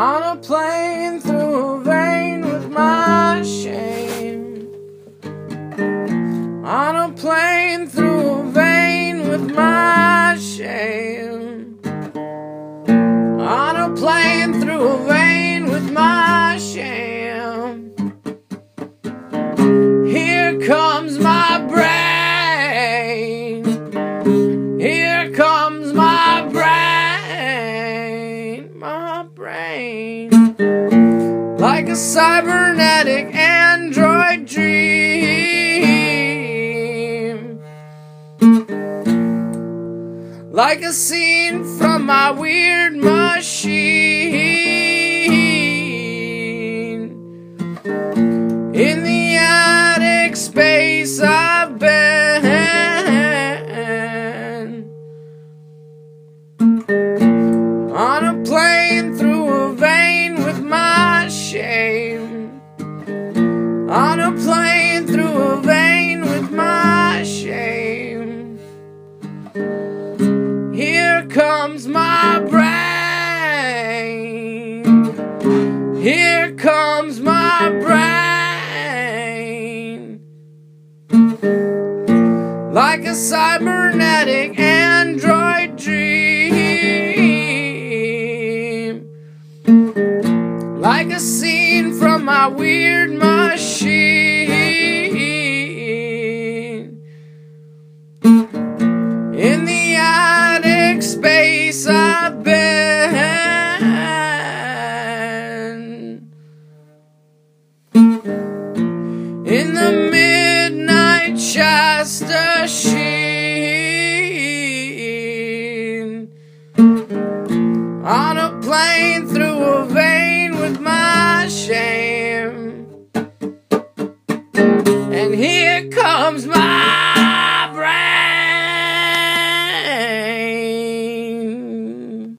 On a plane through a vein with my shame. On a plane through a vein with my shame. On a plane through a vein with my shame. Here comes my Like a cybernetic android dream. Like a scene from my weird machine. In the attic space On a plane through a vein with my shame. Here comes my brain. Here comes my brain. Like a cybernetic android dream. Like a my weird machine. In the attic space I've been. In the midnight Shasta And here comes my